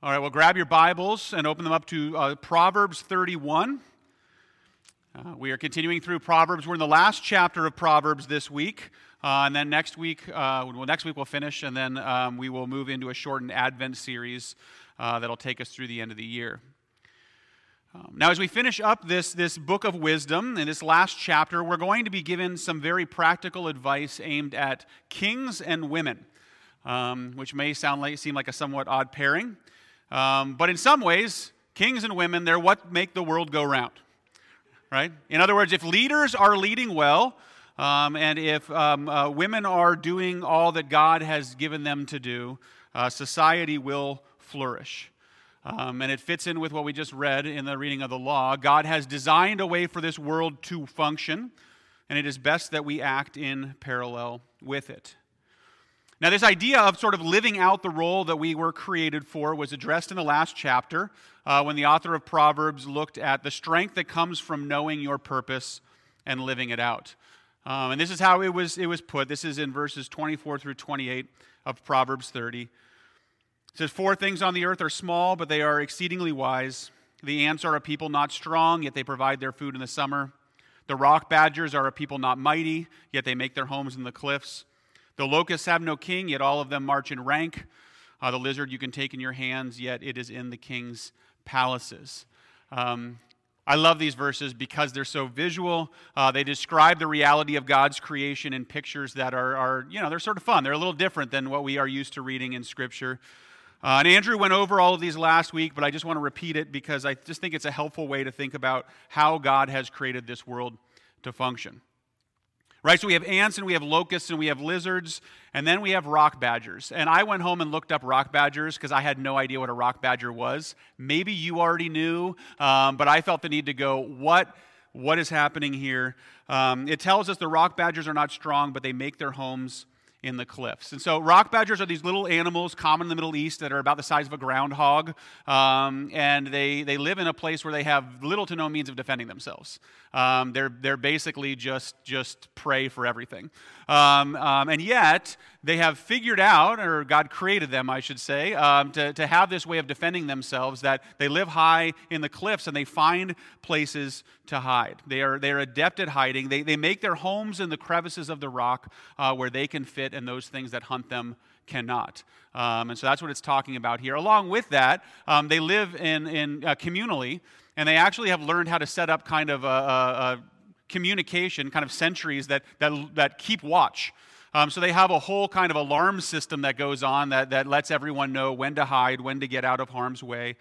All right, well, grab your Bibles and open them up to uh, Proverbs 31. Uh, we are continuing through Proverbs. We're in the last chapter of Proverbs this week. Uh, and then next week, uh, well, next week we'll finish, and then um, we will move into a shortened Advent series uh, that'll take us through the end of the year. Um, now, as we finish up this, this book of wisdom in this last chapter, we're going to be given some very practical advice aimed at kings and women, um, which may sound like, seem like a somewhat odd pairing. Um, but in some ways, kings and women, they're what make the world go round. Right? In other words, if leaders are leading well, um, and if um, uh, women are doing all that God has given them to do, uh, society will flourish. Um, and it fits in with what we just read in the reading of the law. God has designed a way for this world to function, and it is best that we act in parallel with it. Now, this idea of sort of living out the role that we were created for was addressed in the last chapter uh, when the author of Proverbs looked at the strength that comes from knowing your purpose and living it out. Um, and this is how it was, it was put. This is in verses 24 through 28 of Proverbs 30. It says, Four things on the earth are small, but they are exceedingly wise. The ants are a people not strong, yet they provide their food in the summer. The rock badgers are a people not mighty, yet they make their homes in the cliffs. The locusts have no king, yet all of them march in rank. Uh, the lizard you can take in your hands, yet it is in the king's palaces. Um, I love these verses because they're so visual. Uh, they describe the reality of God's creation in pictures that are, are, you know, they're sort of fun. They're a little different than what we are used to reading in Scripture. Uh, and Andrew went over all of these last week, but I just want to repeat it because I just think it's a helpful way to think about how God has created this world to function. Right? So we have ants and we have locusts and we have lizards and then we have rock badgers. And I went home and looked up rock badgers because I had no idea what a rock badger was. Maybe you already knew, um, but I felt the need to go, what, what is happening here? Um, it tells us the rock badgers are not strong, but they make their homes in the cliffs. And so, rock badgers are these little animals common in the Middle East that are about the size of a groundhog. Um, and they, they live in a place where they have little to no means of defending themselves. Um, they're, they're basically just, just prey for everything. Um, um, and yet, they have figured out, or God created them, I should say, um, to, to have this way of defending themselves that they live high in the cliffs and they find places to hide. They are, they are adept at hiding. They, they make their homes in the crevices of the rock uh, where they can fit, and those things that hunt them cannot. Um, and so that's what it's talking about here. Along with that, um, they live in, in uh, communally, and they actually have learned how to set up kind of a, a, a communication, kind of sentries that, that, that keep watch. Um, so they have a whole kind of alarm system that goes on that, that lets everyone know when to hide, when to get out of harm's way.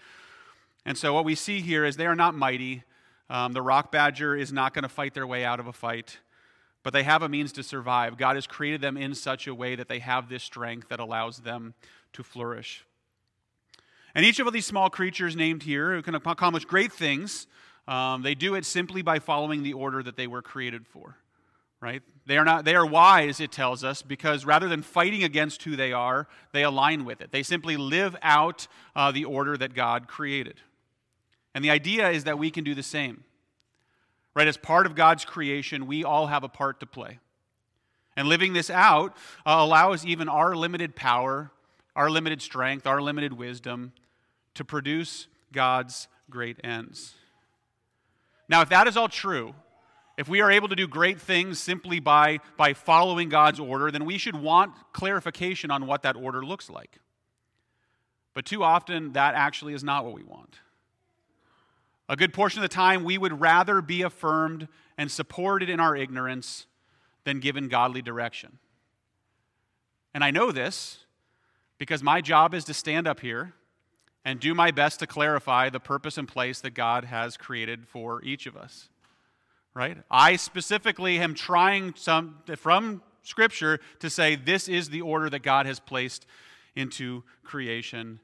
And so what we see here is they are not mighty. Um, the rock badger is not going to fight their way out of a fight but they have a means to survive. God has created them in such a way that they have this strength that allows them to flourish. And each of these small creatures named here who can accomplish great things. Um, they do it simply by following the order that they were created for. Right? They are not they are wise, it tells us, because rather than fighting against who they are, they align with it. They simply live out uh, the order that God created. And the idea is that we can do the same. Right? As part of God's creation, we all have a part to play. And living this out uh, allows even our limited power, our limited strength, our limited wisdom to produce God's great ends. Now, if that is all true, if we are able to do great things simply by, by following God's order, then we should want clarification on what that order looks like. But too often, that actually is not what we want. A good portion of the time, we would rather be affirmed and supported in our ignorance than given godly direction. And I know this because my job is to stand up here and do my best to clarify the purpose and place that God has created for each of us. Right? I specifically am trying some from scripture to say this is the order that God has placed into creation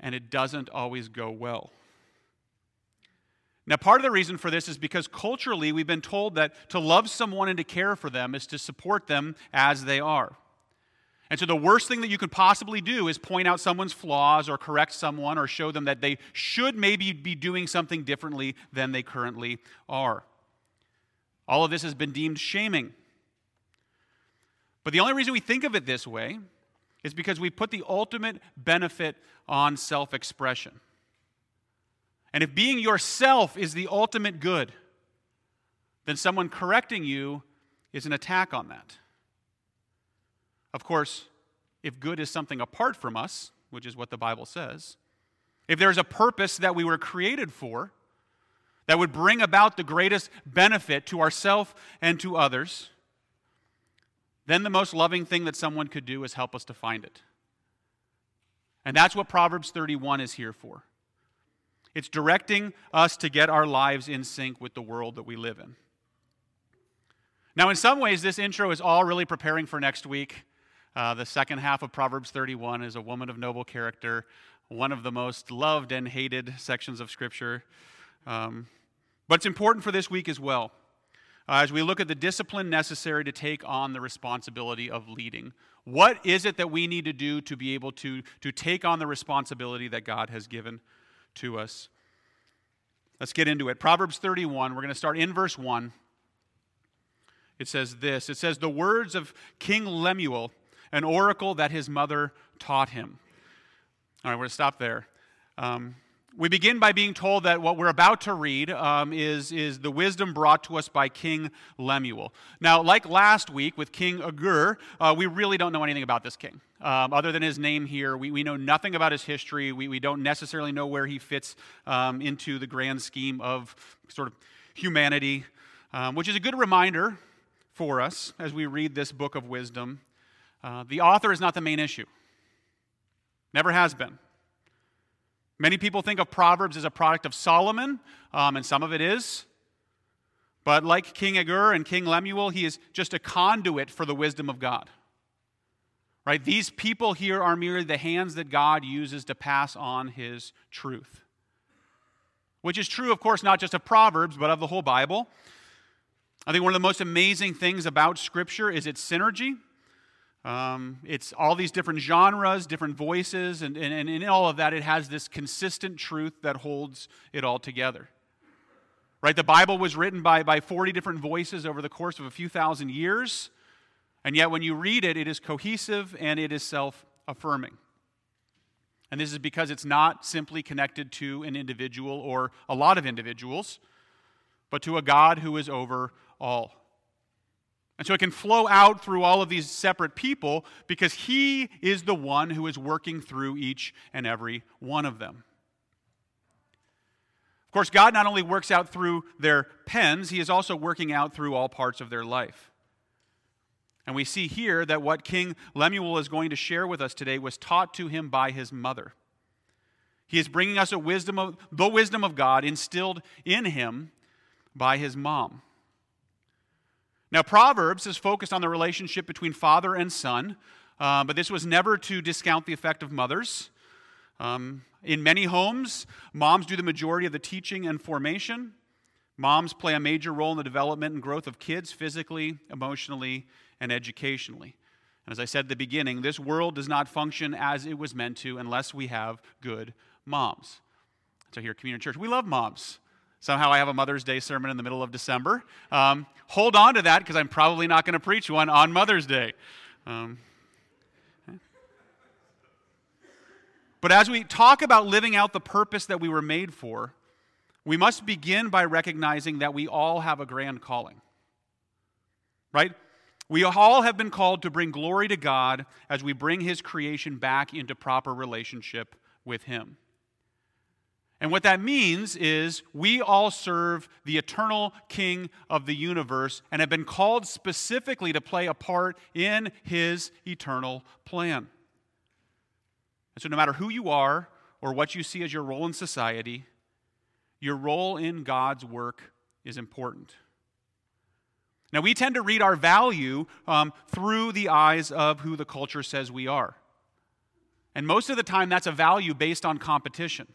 and it doesn't always go well. Now, part of the reason for this is because culturally we've been told that to love someone and to care for them is to support them as they are. And so, the worst thing that you could possibly do is point out someone's flaws or correct someone or show them that they should maybe be doing something differently than they currently are. All of this has been deemed shaming. But the only reason we think of it this way is because we put the ultimate benefit on self expression. And if being yourself is the ultimate good, then someone correcting you is an attack on that. Of course, if good is something apart from us, which is what the Bible says, if there's a purpose that we were created for that would bring about the greatest benefit to ourselves and to others, then the most loving thing that someone could do is help us to find it. And that's what Proverbs 31 is here for. It's directing us to get our lives in sync with the world that we live in. Now, in some ways, this intro is all really preparing for next week. Uh, the second half of Proverbs 31 is a woman of noble character, one of the most loved and hated sections of Scripture. Um, but it's important for this week as well, uh, as we look at the discipline necessary to take on the responsibility of leading. What is it that we need to do to be able to, to take on the responsibility that God has given to us? Let's get into it. Proverbs 31, we're going to start in verse 1 it says this it says, The words of King Lemuel, an oracle that his mother taught him. All right, we're going to stop there. Um, we begin by being told that what we're about to read um, is, is the wisdom brought to us by King Lemuel. Now, like last week with King Agur, uh, we really don't know anything about this king. Um, other than his name here, we, we know nothing about his history. We, we don't necessarily know where he fits um, into the grand scheme of sort of humanity, um, which is a good reminder for us as we read this book of wisdom. Uh, the author is not the main issue, never has been. Many people think of Proverbs as a product of Solomon, um, and some of it is. But like King Agur and King Lemuel, he is just a conduit for the wisdom of God. Right? These people here are merely the hands that God uses to pass on his truth. Which is true, of course, not just of Proverbs, but of the whole Bible. I think one of the most amazing things about Scripture is its synergy. Um, it's all these different genres, different voices, and, and, and in all of that, it has this consistent truth that holds it all together. Right? The Bible was written by, by 40 different voices over the course of a few thousand years, and yet when you read it, it is cohesive and it is self affirming. And this is because it's not simply connected to an individual or a lot of individuals, but to a God who is over all. And so it can flow out through all of these separate people because He is the one who is working through each and every one of them. Of course, God not only works out through their pens, He is also working out through all parts of their life. And we see here that what King Lemuel is going to share with us today was taught to him by his mother. He is bringing us a wisdom of the wisdom of God instilled in him by his mom. Now, Proverbs is focused on the relationship between father and son, uh, but this was never to discount the effect of mothers. Um, in many homes, moms do the majority of the teaching and formation. Moms play a major role in the development and growth of kids physically, emotionally, and educationally. And as I said at the beginning, this world does not function as it was meant to unless we have good moms. So here at Community Church, we love moms. Somehow I have a Mother's Day sermon in the middle of December. Um, hold on to that because I'm probably not going to preach one on Mother's Day. Um, but as we talk about living out the purpose that we were made for, we must begin by recognizing that we all have a grand calling. Right? We all have been called to bring glory to God as we bring His creation back into proper relationship with Him. And what that means is we all serve the eternal King of the universe and have been called specifically to play a part in his eternal plan. And so, no matter who you are or what you see as your role in society, your role in God's work is important. Now, we tend to read our value um, through the eyes of who the culture says we are. And most of the time, that's a value based on competition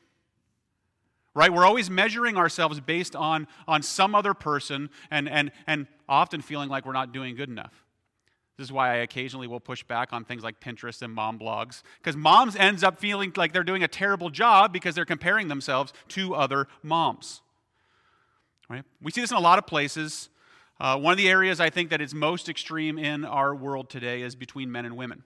right? We're always measuring ourselves based on, on some other person and, and, and often feeling like we're not doing good enough. This is why I occasionally will push back on things like Pinterest and mom blogs, because moms ends up feeling like they're doing a terrible job because they're comparing themselves to other moms. Right? We see this in a lot of places. Uh, one of the areas I think that is most extreme in our world today is between men and women.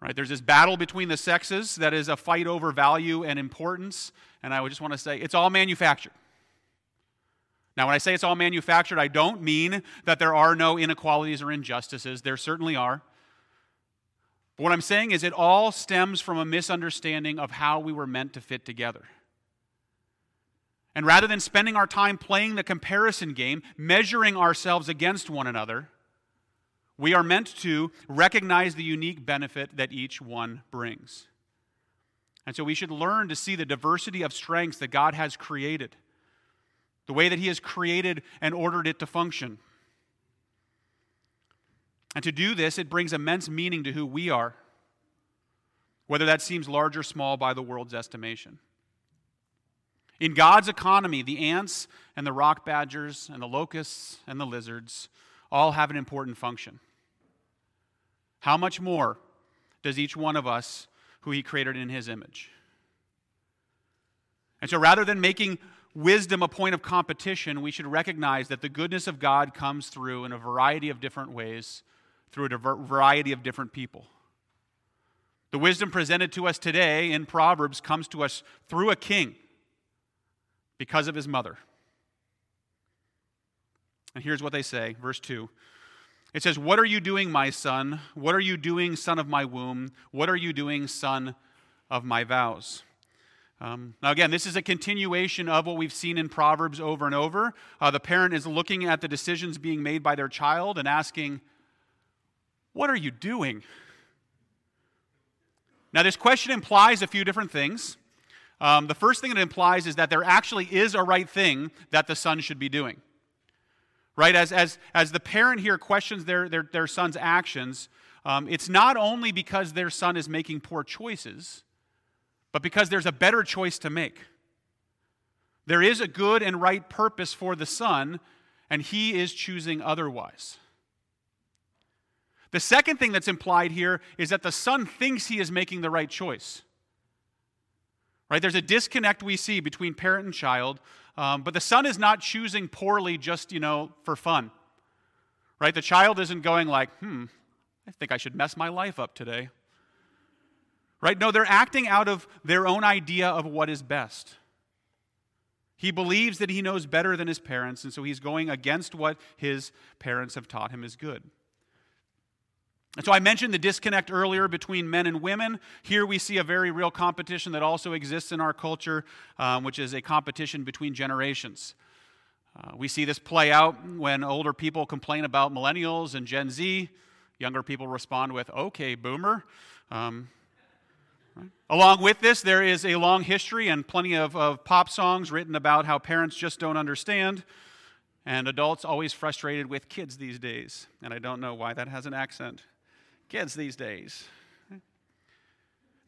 Right? There's this battle between the sexes that is a fight over value and importance. And I would just want to say it's all manufactured. Now, when I say it's all manufactured, I don't mean that there are no inequalities or injustices. There certainly are. But what I'm saying is it all stems from a misunderstanding of how we were meant to fit together. And rather than spending our time playing the comparison game, measuring ourselves against one another, we are meant to recognize the unique benefit that each one brings. And so we should learn to see the diversity of strengths that God has created, the way that He has created and ordered it to function. And to do this, it brings immense meaning to who we are, whether that seems large or small by the world's estimation. In God's economy, the ants and the rock badgers and the locusts and the lizards all have an important function. How much more does each one of us who He created in His image? And so rather than making wisdom a point of competition, we should recognize that the goodness of God comes through in a variety of different ways through a variety of different people. The wisdom presented to us today in Proverbs comes to us through a king because of his mother. And here's what they say, verse 2. It says, What are you doing, my son? What are you doing, son of my womb? What are you doing, son of my vows? Um, now, again, this is a continuation of what we've seen in Proverbs over and over. Uh, the parent is looking at the decisions being made by their child and asking, What are you doing? Now, this question implies a few different things. Um, the first thing it implies is that there actually is a right thing that the son should be doing. Right? As, as, as the parent here questions their, their, their son's actions, um, it's not only because their son is making poor choices, but because there's a better choice to make. There is a good and right purpose for the son, and he is choosing otherwise. The second thing that's implied here is that the son thinks he is making the right choice. Right? There's a disconnect we see between parent and child, um, but the son is not choosing poorly just, you know, for fun. Right? The child isn't going like, hmm, I think I should mess my life up today. Right? No, they're acting out of their own idea of what is best. He believes that he knows better than his parents, and so he's going against what his parents have taught him is good. And so I mentioned the disconnect earlier between men and women. Here we see a very real competition that also exists in our culture, um, which is a competition between generations. Uh, we see this play out when older people complain about millennials and Gen Z. Younger people respond with, okay, boomer. Um, right? Along with this, there is a long history and plenty of, of pop songs written about how parents just don't understand. And adults always frustrated with kids these days. And I don't know why that has an accent kids these days.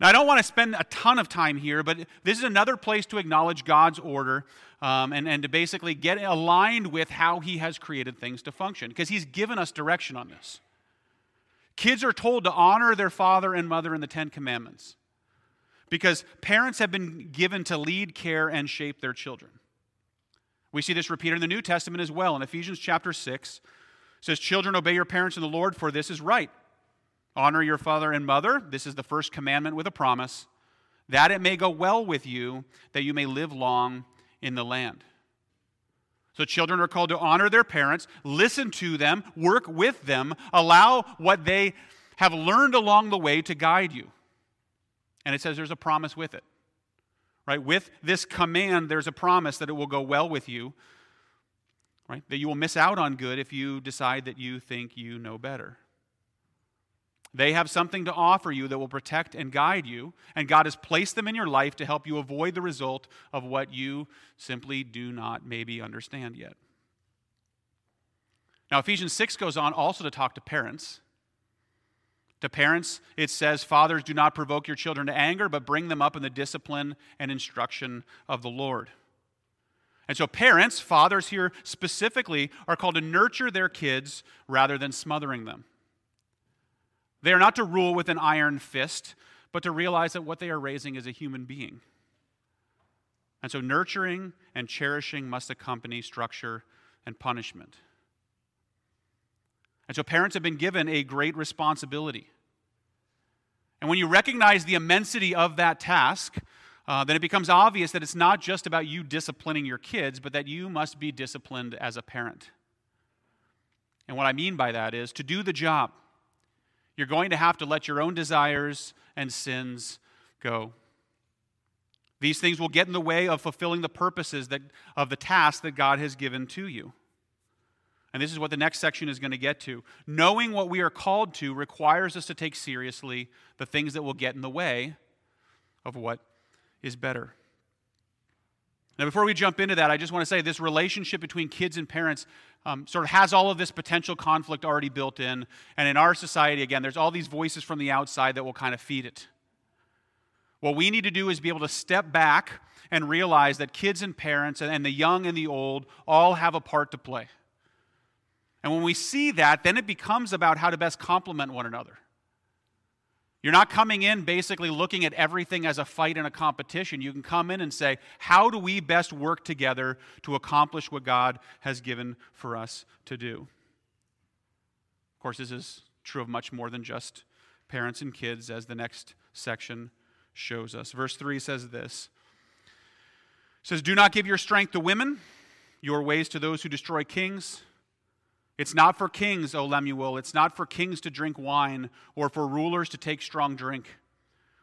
Now, I don't want to spend a ton of time here, but this is another place to acknowledge God's order um, and, and to basically get aligned with how He has created things to function, because He's given us direction on this. Kids are told to honor their father and mother in the Ten Commandments, because parents have been given to lead, care, and shape their children. We see this repeated in the New Testament as well. In Ephesians chapter 6, says, Children, obey your parents in the Lord, for this is right. Honor your father and mother. This is the first commandment with a promise, that it may go well with you, that you may live long in the land. So, children are called to honor their parents, listen to them, work with them, allow what they have learned along the way to guide you. And it says there's a promise with it. Right? With this command, there's a promise that it will go well with you. Right? That you will miss out on good if you decide that you think you know better. They have something to offer you that will protect and guide you, and God has placed them in your life to help you avoid the result of what you simply do not maybe understand yet. Now, Ephesians 6 goes on also to talk to parents. To parents, it says, Fathers, do not provoke your children to anger, but bring them up in the discipline and instruction of the Lord. And so, parents, fathers here specifically, are called to nurture their kids rather than smothering them. They are not to rule with an iron fist, but to realize that what they are raising is a human being. And so, nurturing and cherishing must accompany structure and punishment. And so, parents have been given a great responsibility. And when you recognize the immensity of that task, uh, then it becomes obvious that it's not just about you disciplining your kids, but that you must be disciplined as a parent. And what I mean by that is to do the job, you're going to have to let your own desires and sins go. These things will get in the way of fulfilling the purposes that, of the task that God has given to you. And this is what the next section is going to get to. Knowing what we are called to requires us to take seriously the things that will get in the way of what is better. Now, before we jump into that, I just want to say this relationship between kids and parents um, sort of has all of this potential conflict already built in. And in our society, again, there's all these voices from the outside that will kind of feed it. What we need to do is be able to step back and realize that kids and parents and the young and the old all have a part to play. And when we see that, then it becomes about how to best complement one another. You're not coming in basically looking at everything as a fight and a competition. You can come in and say, how do we best work together to accomplish what God has given for us to do? Of course, this is true of much more than just parents and kids, as the next section shows us. Verse 3 says this it says, Do not give your strength to women, your ways to those who destroy kings. It's not for kings, O Lemuel. It's not for kings to drink wine or for rulers to take strong drink,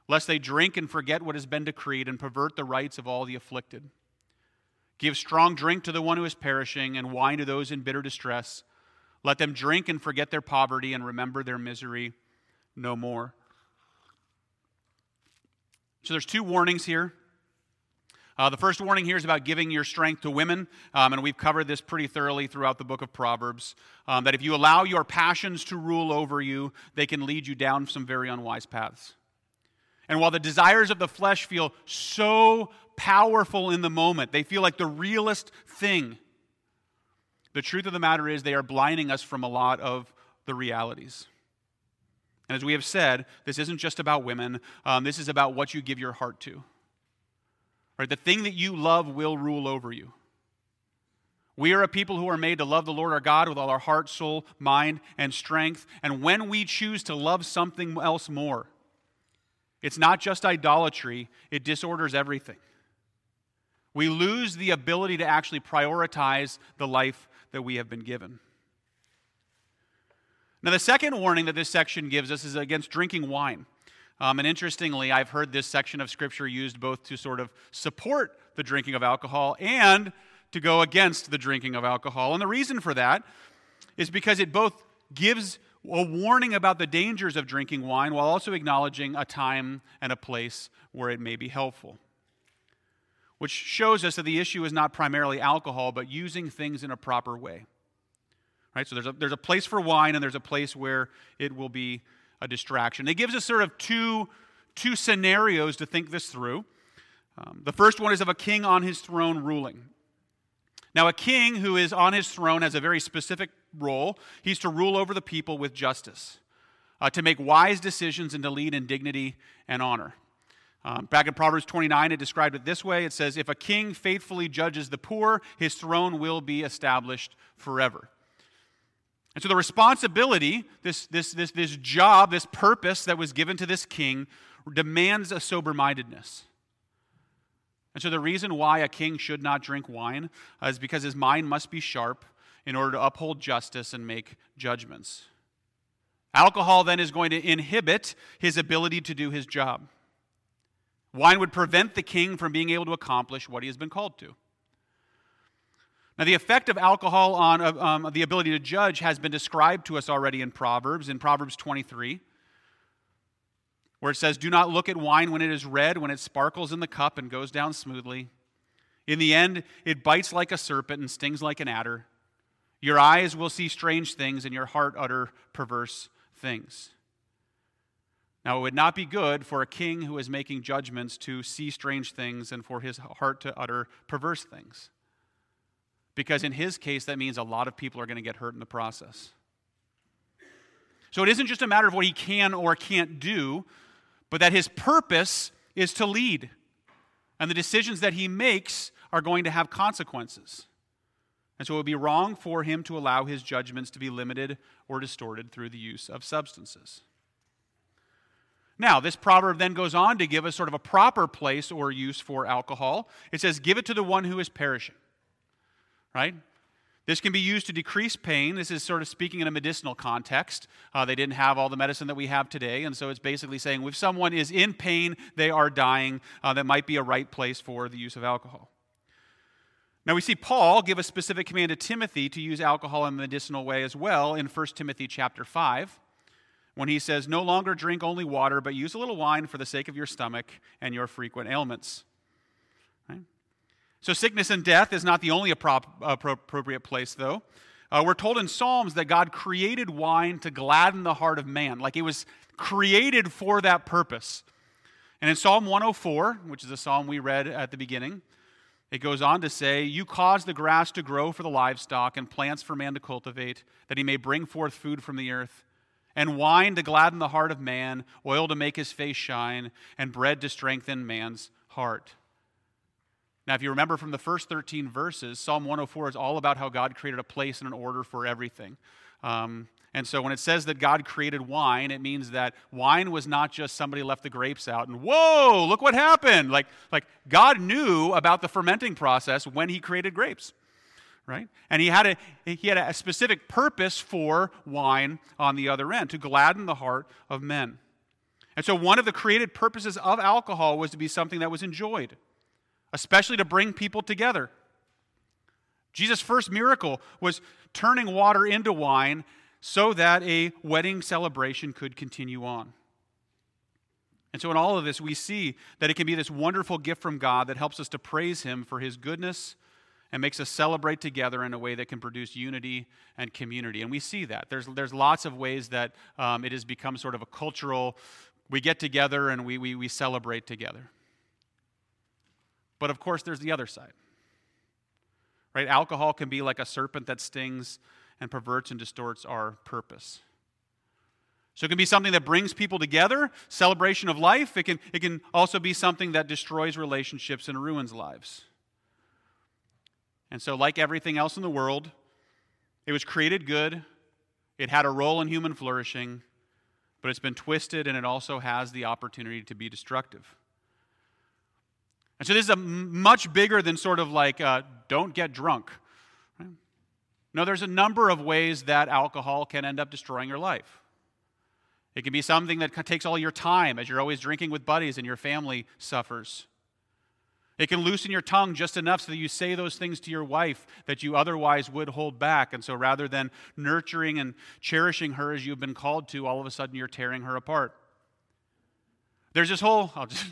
lest they drink and forget what has been decreed and pervert the rights of all the afflicted. Give strong drink to the one who is perishing and wine to those in bitter distress. Let them drink and forget their poverty and remember their misery no more. So there's two warnings here. Uh, the first warning here is about giving your strength to women, um, and we've covered this pretty thoroughly throughout the book of Proverbs. Um, that if you allow your passions to rule over you, they can lead you down some very unwise paths. And while the desires of the flesh feel so powerful in the moment, they feel like the realest thing, the truth of the matter is they are blinding us from a lot of the realities. And as we have said, this isn't just about women, um, this is about what you give your heart to. Right? The thing that you love will rule over you. We are a people who are made to love the Lord our God with all our heart, soul, mind, and strength. And when we choose to love something else more, it's not just idolatry, it disorders everything. We lose the ability to actually prioritize the life that we have been given. Now, the second warning that this section gives us is against drinking wine. Um, and interestingly, I've heard this section of Scripture used both to sort of support the drinking of alcohol and to go against the drinking of alcohol. And the reason for that is because it both gives a warning about the dangers of drinking wine while also acknowledging a time and a place where it may be helpful. Which shows us that the issue is not primarily alcohol, but using things in a proper way. Right? So there's a, there's a place for wine and there's a place where it will be a distraction. It gives us sort of two, two scenarios to think this through. Um, the first one is of a king on his throne ruling. Now, a king who is on his throne has a very specific role. He's to rule over the people with justice, uh, to make wise decisions, and to lead in dignity and honor. Um, back in Proverbs 29, it described it this way it says, If a king faithfully judges the poor, his throne will be established forever. And so the responsibility, this, this, this, this job, this purpose that was given to this king demands a sober mindedness. And so the reason why a king should not drink wine uh, is because his mind must be sharp in order to uphold justice and make judgments. Alcohol then is going to inhibit his ability to do his job. Wine would prevent the king from being able to accomplish what he has been called to. Now, the effect of alcohol on um, the ability to judge has been described to us already in Proverbs, in Proverbs 23, where it says, Do not look at wine when it is red, when it sparkles in the cup and goes down smoothly. In the end, it bites like a serpent and stings like an adder. Your eyes will see strange things, and your heart utter perverse things. Now, it would not be good for a king who is making judgments to see strange things and for his heart to utter perverse things. Because in his case, that means a lot of people are going to get hurt in the process. So it isn't just a matter of what he can or can't do, but that his purpose is to lead. And the decisions that he makes are going to have consequences. And so it would be wrong for him to allow his judgments to be limited or distorted through the use of substances. Now, this proverb then goes on to give us sort of a proper place or use for alcohol. It says, Give it to the one who is perishing. Right? This can be used to decrease pain. This is sort of speaking in a medicinal context. Uh, they didn't have all the medicine that we have today, and so it's basically saying if someone is in pain, they are dying, uh, that might be a right place for the use of alcohol. Now we see Paul give a specific command to Timothy to use alcohol in a medicinal way as well in 1 Timothy chapter 5 when he says, No longer drink only water, but use a little wine for the sake of your stomach and your frequent ailments. Right? So, sickness and death is not the only appropriate place, though. Uh, we're told in Psalms that God created wine to gladden the heart of man, like it was created for that purpose. And in Psalm 104, which is a psalm we read at the beginning, it goes on to say, You cause the grass to grow for the livestock and plants for man to cultivate, that he may bring forth food from the earth and wine to gladden the heart of man, oil to make his face shine, and bread to strengthen man's heart. Now, if you remember from the first 13 verses, Psalm 104 is all about how God created a place and an order for everything. Um, and so when it says that God created wine, it means that wine was not just somebody left the grapes out and, whoa, look what happened. Like, like God knew about the fermenting process when he created grapes right? And he had, a, he had a specific purpose for wine on the other end, to gladden the heart of men. And so, one of the created purposes of alcohol was to be something that was enjoyed, especially to bring people together. Jesus' first miracle was turning water into wine so that a wedding celebration could continue on. And so, in all of this, we see that it can be this wonderful gift from God that helps us to praise Him for His goodness and makes us celebrate together in a way that can produce unity and community. And we see that. There's, there's lots of ways that um, it has become sort of a cultural, we get together and we, we, we celebrate together. But of course, there's the other side. Right? Alcohol can be like a serpent that stings and perverts and distorts our purpose. So it can be something that brings people together, celebration of life. It can, it can also be something that destroys relationships and ruins lives. And so, like everything else in the world, it was created good, it had a role in human flourishing, but it's been twisted and it also has the opportunity to be destructive. And so, this is a much bigger than sort of like uh, don't get drunk. No, there's a number of ways that alcohol can end up destroying your life. It can be something that takes all your time as you're always drinking with buddies and your family suffers. It can loosen your tongue just enough so that you say those things to your wife that you otherwise would hold back. And so rather than nurturing and cherishing her as you've been called to, all of a sudden you're tearing her apart. There's this whole, I'll just,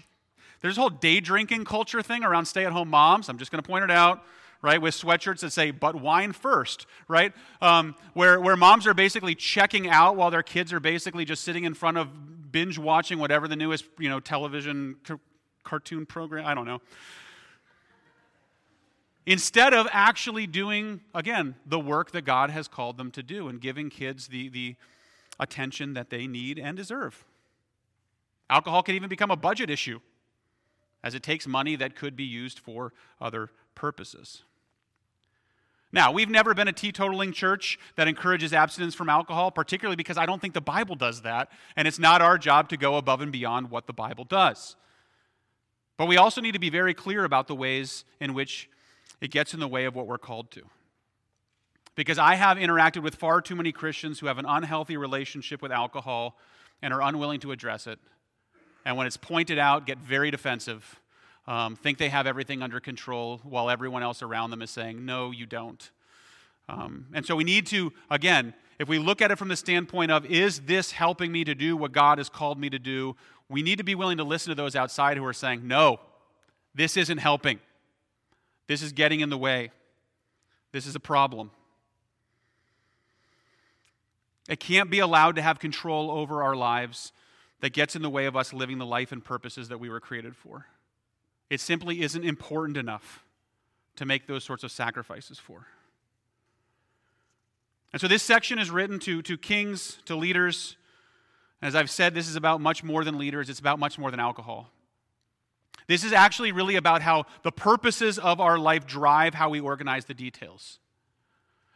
there's this whole day drinking culture thing around stay at home moms. I'm just going to point it out right, with sweatshirts that say, but wine first, right? Um, where, where moms are basically checking out while their kids are basically just sitting in front of binge watching whatever the newest, you know, television cartoon program, I don't know. Instead of actually doing, again, the work that God has called them to do and giving kids the, the attention that they need and deserve. Alcohol can even become a budget issue as it takes money that could be used for other purposes. Now, we've never been a teetotaling church that encourages abstinence from alcohol, particularly because I don't think the Bible does that, and it's not our job to go above and beyond what the Bible does. But we also need to be very clear about the ways in which it gets in the way of what we're called to. Because I have interacted with far too many Christians who have an unhealthy relationship with alcohol and are unwilling to address it. And when it's pointed out, get very defensive, um, think they have everything under control while everyone else around them is saying, no, you don't. Um, and so we need to, again, if we look at it from the standpoint of, is this helping me to do what God has called me to do? We need to be willing to listen to those outside who are saying, no, this isn't helping. This is getting in the way. This is a problem. It can't be allowed to have control over our lives that gets in the way of us living the life and purposes that we were created for. It simply isn't important enough to make those sorts of sacrifices for. And so this section is written to, to kings, to leaders. As I've said, this is about much more than leaders, it's about much more than alcohol. This is actually really about how the purposes of our life drive how we organize the details.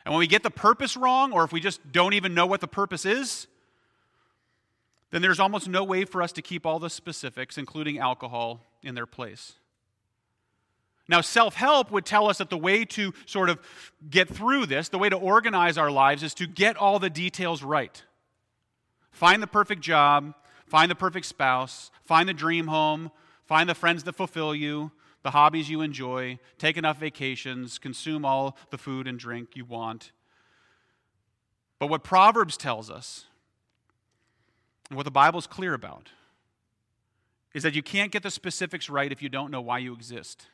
And when we get the purpose wrong, or if we just don't even know what the purpose is, then there's almost no way for us to keep all the specifics, including alcohol, in their place. Now, self help would tell us that the way to sort of get through this, the way to organize our lives, is to get all the details right. Find the perfect job, find the perfect spouse, find the dream home, find the friends that fulfill you, the hobbies you enjoy, take enough vacations, consume all the food and drink you want. But what Proverbs tells us, and what the Bible's clear about, is that you can't get the specifics right if you don't know why you exist.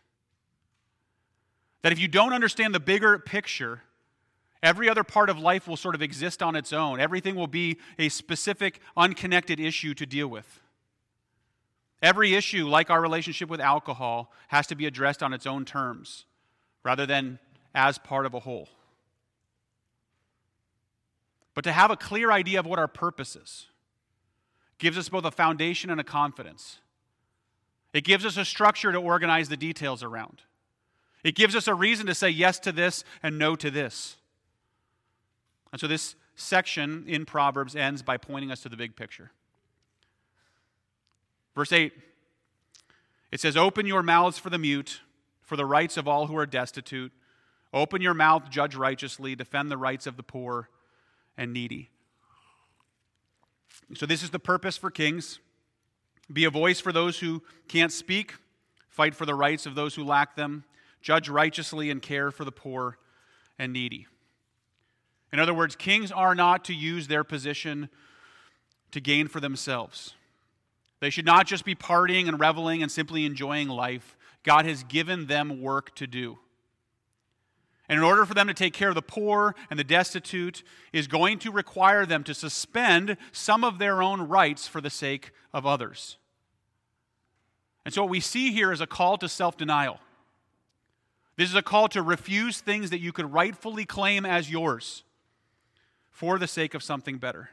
That if you don't understand the bigger picture, every other part of life will sort of exist on its own. Everything will be a specific, unconnected issue to deal with. Every issue, like our relationship with alcohol, has to be addressed on its own terms rather than as part of a whole. But to have a clear idea of what our purpose is gives us both a foundation and a confidence. It gives us a structure to organize the details around. It gives us a reason to say yes to this and no to this. And so this section in Proverbs ends by pointing us to the big picture. Verse 8 it says, Open your mouths for the mute, for the rights of all who are destitute. Open your mouth, judge righteously, defend the rights of the poor and needy. So, this is the purpose for kings be a voice for those who can't speak, fight for the rights of those who lack them, judge righteously, and care for the poor and needy. In other words, kings are not to use their position to gain for themselves. They should not just be partying and reveling and simply enjoying life. God has given them work to do. And in order for them to take care of the poor and the destitute, is going to require them to suspend some of their own rights for the sake of others. And so, what we see here is a call to self denial. This is a call to refuse things that you could rightfully claim as yours for the sake of something better.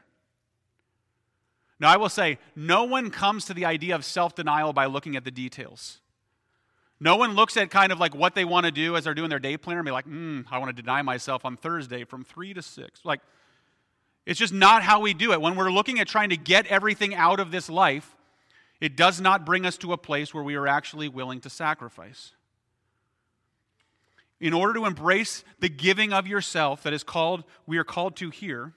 Now, I will say, no one comes to the idea of self denial by looking at the details. No one looks at kind of like what they want to do as they're doing their day planner and be like, hmm, I want to deny myself on Thursday from 3 to 6. Like, it's just not how we do it. When we're looking at trying to get everything out of this life, it does not bring us to a place where we are actually willing to sacrifice. In order to embrace the giving of yourself that is called, we are called to here,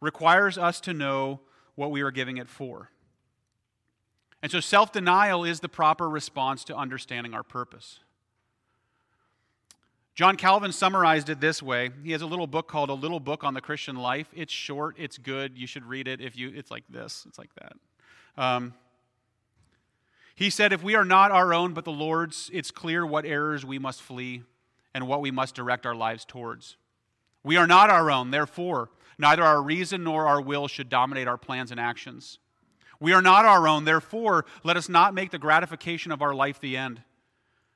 requires us to know what we are giving it for. And so self denial is the proper response to understanding our purpose. John Calvin summarized it this way. He has a little book called A Little Book on the Christian Life. It's short, it's good. You should read it if you it's like this, it's like that. Um, he said, If we are not our own but the Lord's, it's clear what errors we must flee and what we must direct our lives towards. We are not our own, therefore, neither our reason nor our will should dominate our plans and actions. We are not our own, therefore, let us not make the gratification of our life the end.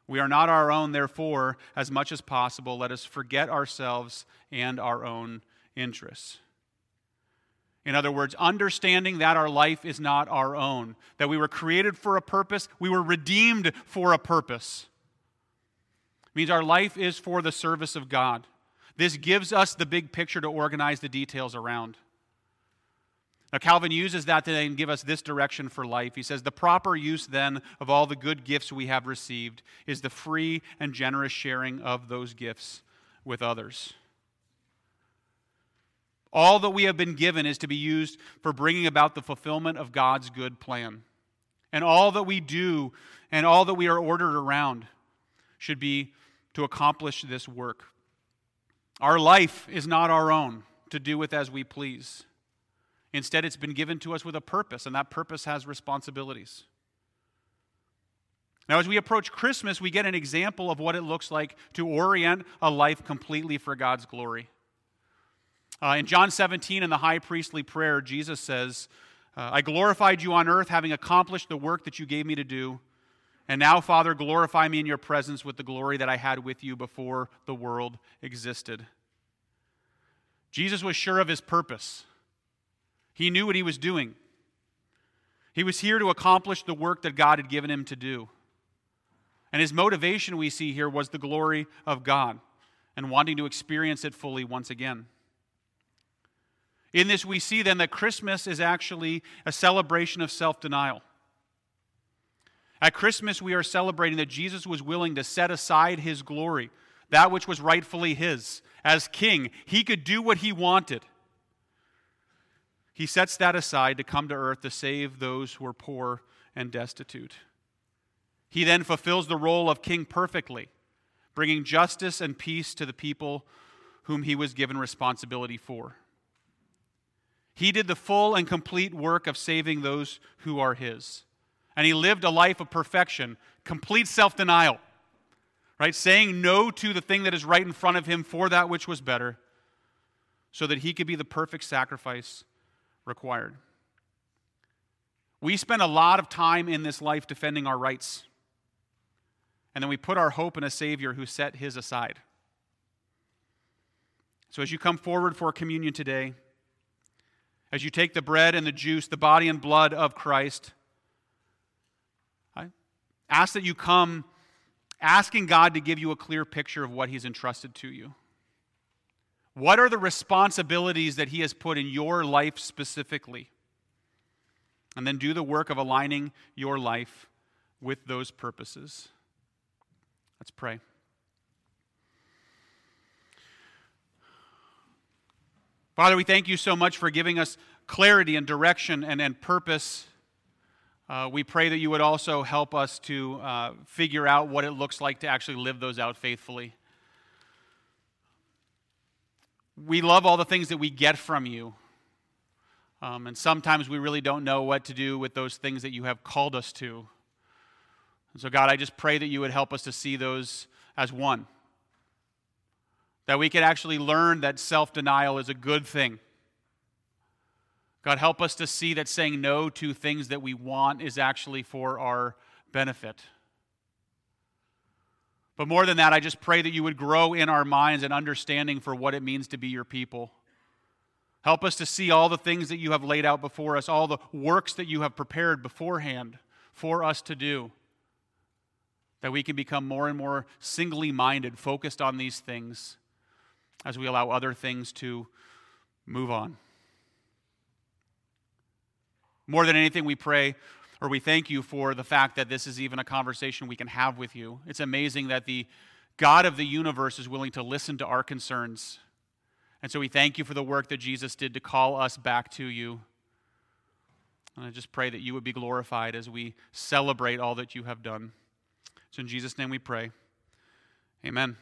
We are not our own, therefore, as much as possible, let us forget ourselves and our own interests. In other words, understanding that our life is not our own, that we were created for a purpose, we were redeemed for a purpose. It means our life is for the service of God. This gives us the big picture to organize the details around. Now, Calvin uses that to then give us this direction for life. He says, The proper use then of all the good gifts we have received is the free and generous sharing of those gifts with others. All that we have been given is to be used for bringing about the fulfillment of God's good plan. And all that we do and all that we are ordered around should be to accomplish this work. Our life is not our own to do with as we please. Instead, it's been given to us with a purpose, and that purpose has responsibilities. Now, as we approach Christmas, we get an example of what it looks like to orient a life completely for God's glory. Uh, in John 17, in the high priestly prayer, Jesus says, uh, I glorified you on earth, having accomplished the work that you gave me to do. And now, Father, glorify me in your presence with the glory that I had with you before the world existed. Jesus was sure of his purpose. He knew what he was doing. He was here to accomplish the work that God had given him to do. And his motivation, we see here, was the glory of God and wanting to experience it fully once again. In this, we see then that Christmas is actually a celebration of self denial. At Christmas, we are celebrating that Jesus was willing to set aside his glory, that which was rightfully his. As king, he could do what he wanted. He sets that aside to come to earth to save those who are poor and destitute. He then fulfills the role of king perfectly, bringing justice and peace to the people whom he was given responsibility for. He did the full and complete work of saving those who are his. And he lived a life of perfection, complete self denial, right? Saying no to the thing that is right in front of him for that which was better, so that he could be the perfect sacrifice required. We spend a lot of time in this life defending our rights. And then we put our hope in a Savior who set his aside. So as you come forward for communion today, as you take the bread and the juice, the body and blood of Christ, I ask that you come asking God to give you a clear picture of what he's entrusted to you. What are the responsibilities that he has put in your life specifically? And then do the work of aligning your life with those purposes. Let's pray. Father, we thank you so much for giving us clarity and direction and, and purpose. Uh, we pray that you would also help us to uh, figure out what it looks like to actually live those out faithfully. We love all the things that we get from you. Um, and sometimes we really don't know what to do with those things that you have called us to. And so, God, I just pray that you would help us to see those as one. That we could actually learn that self denial is a good thing. God, help us to see that saying no to things that we want is actually for our benefit. But more than that, I just pray that you would grow in our minds an understanding for what it means to be your people. Help us to see all the things that you have laid out before us, all the works that you have prepared beforehand for us to do that we can become more and more singly minded, focused on these things as we allow other things to move on. More than anything, we pray or we thank you for the fact that this is even a conversation we can have with you. It's amazing that the God of the universe is willing to listen to our concerns. And so we thank you for the work that Jesus did to call us back to you. And I just pray that you would be glorified as we celebrate all that you have done. So in Jesus' name we pray. Amen.